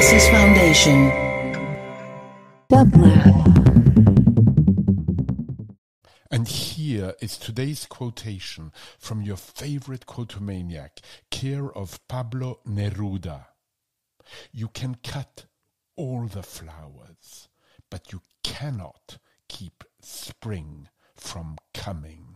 Genesis Foundation. And here is today's quotation from your favorite quotomaniac, care of Pablo Neruda. You can cut all the flowers, but you cannot keep spring from coming.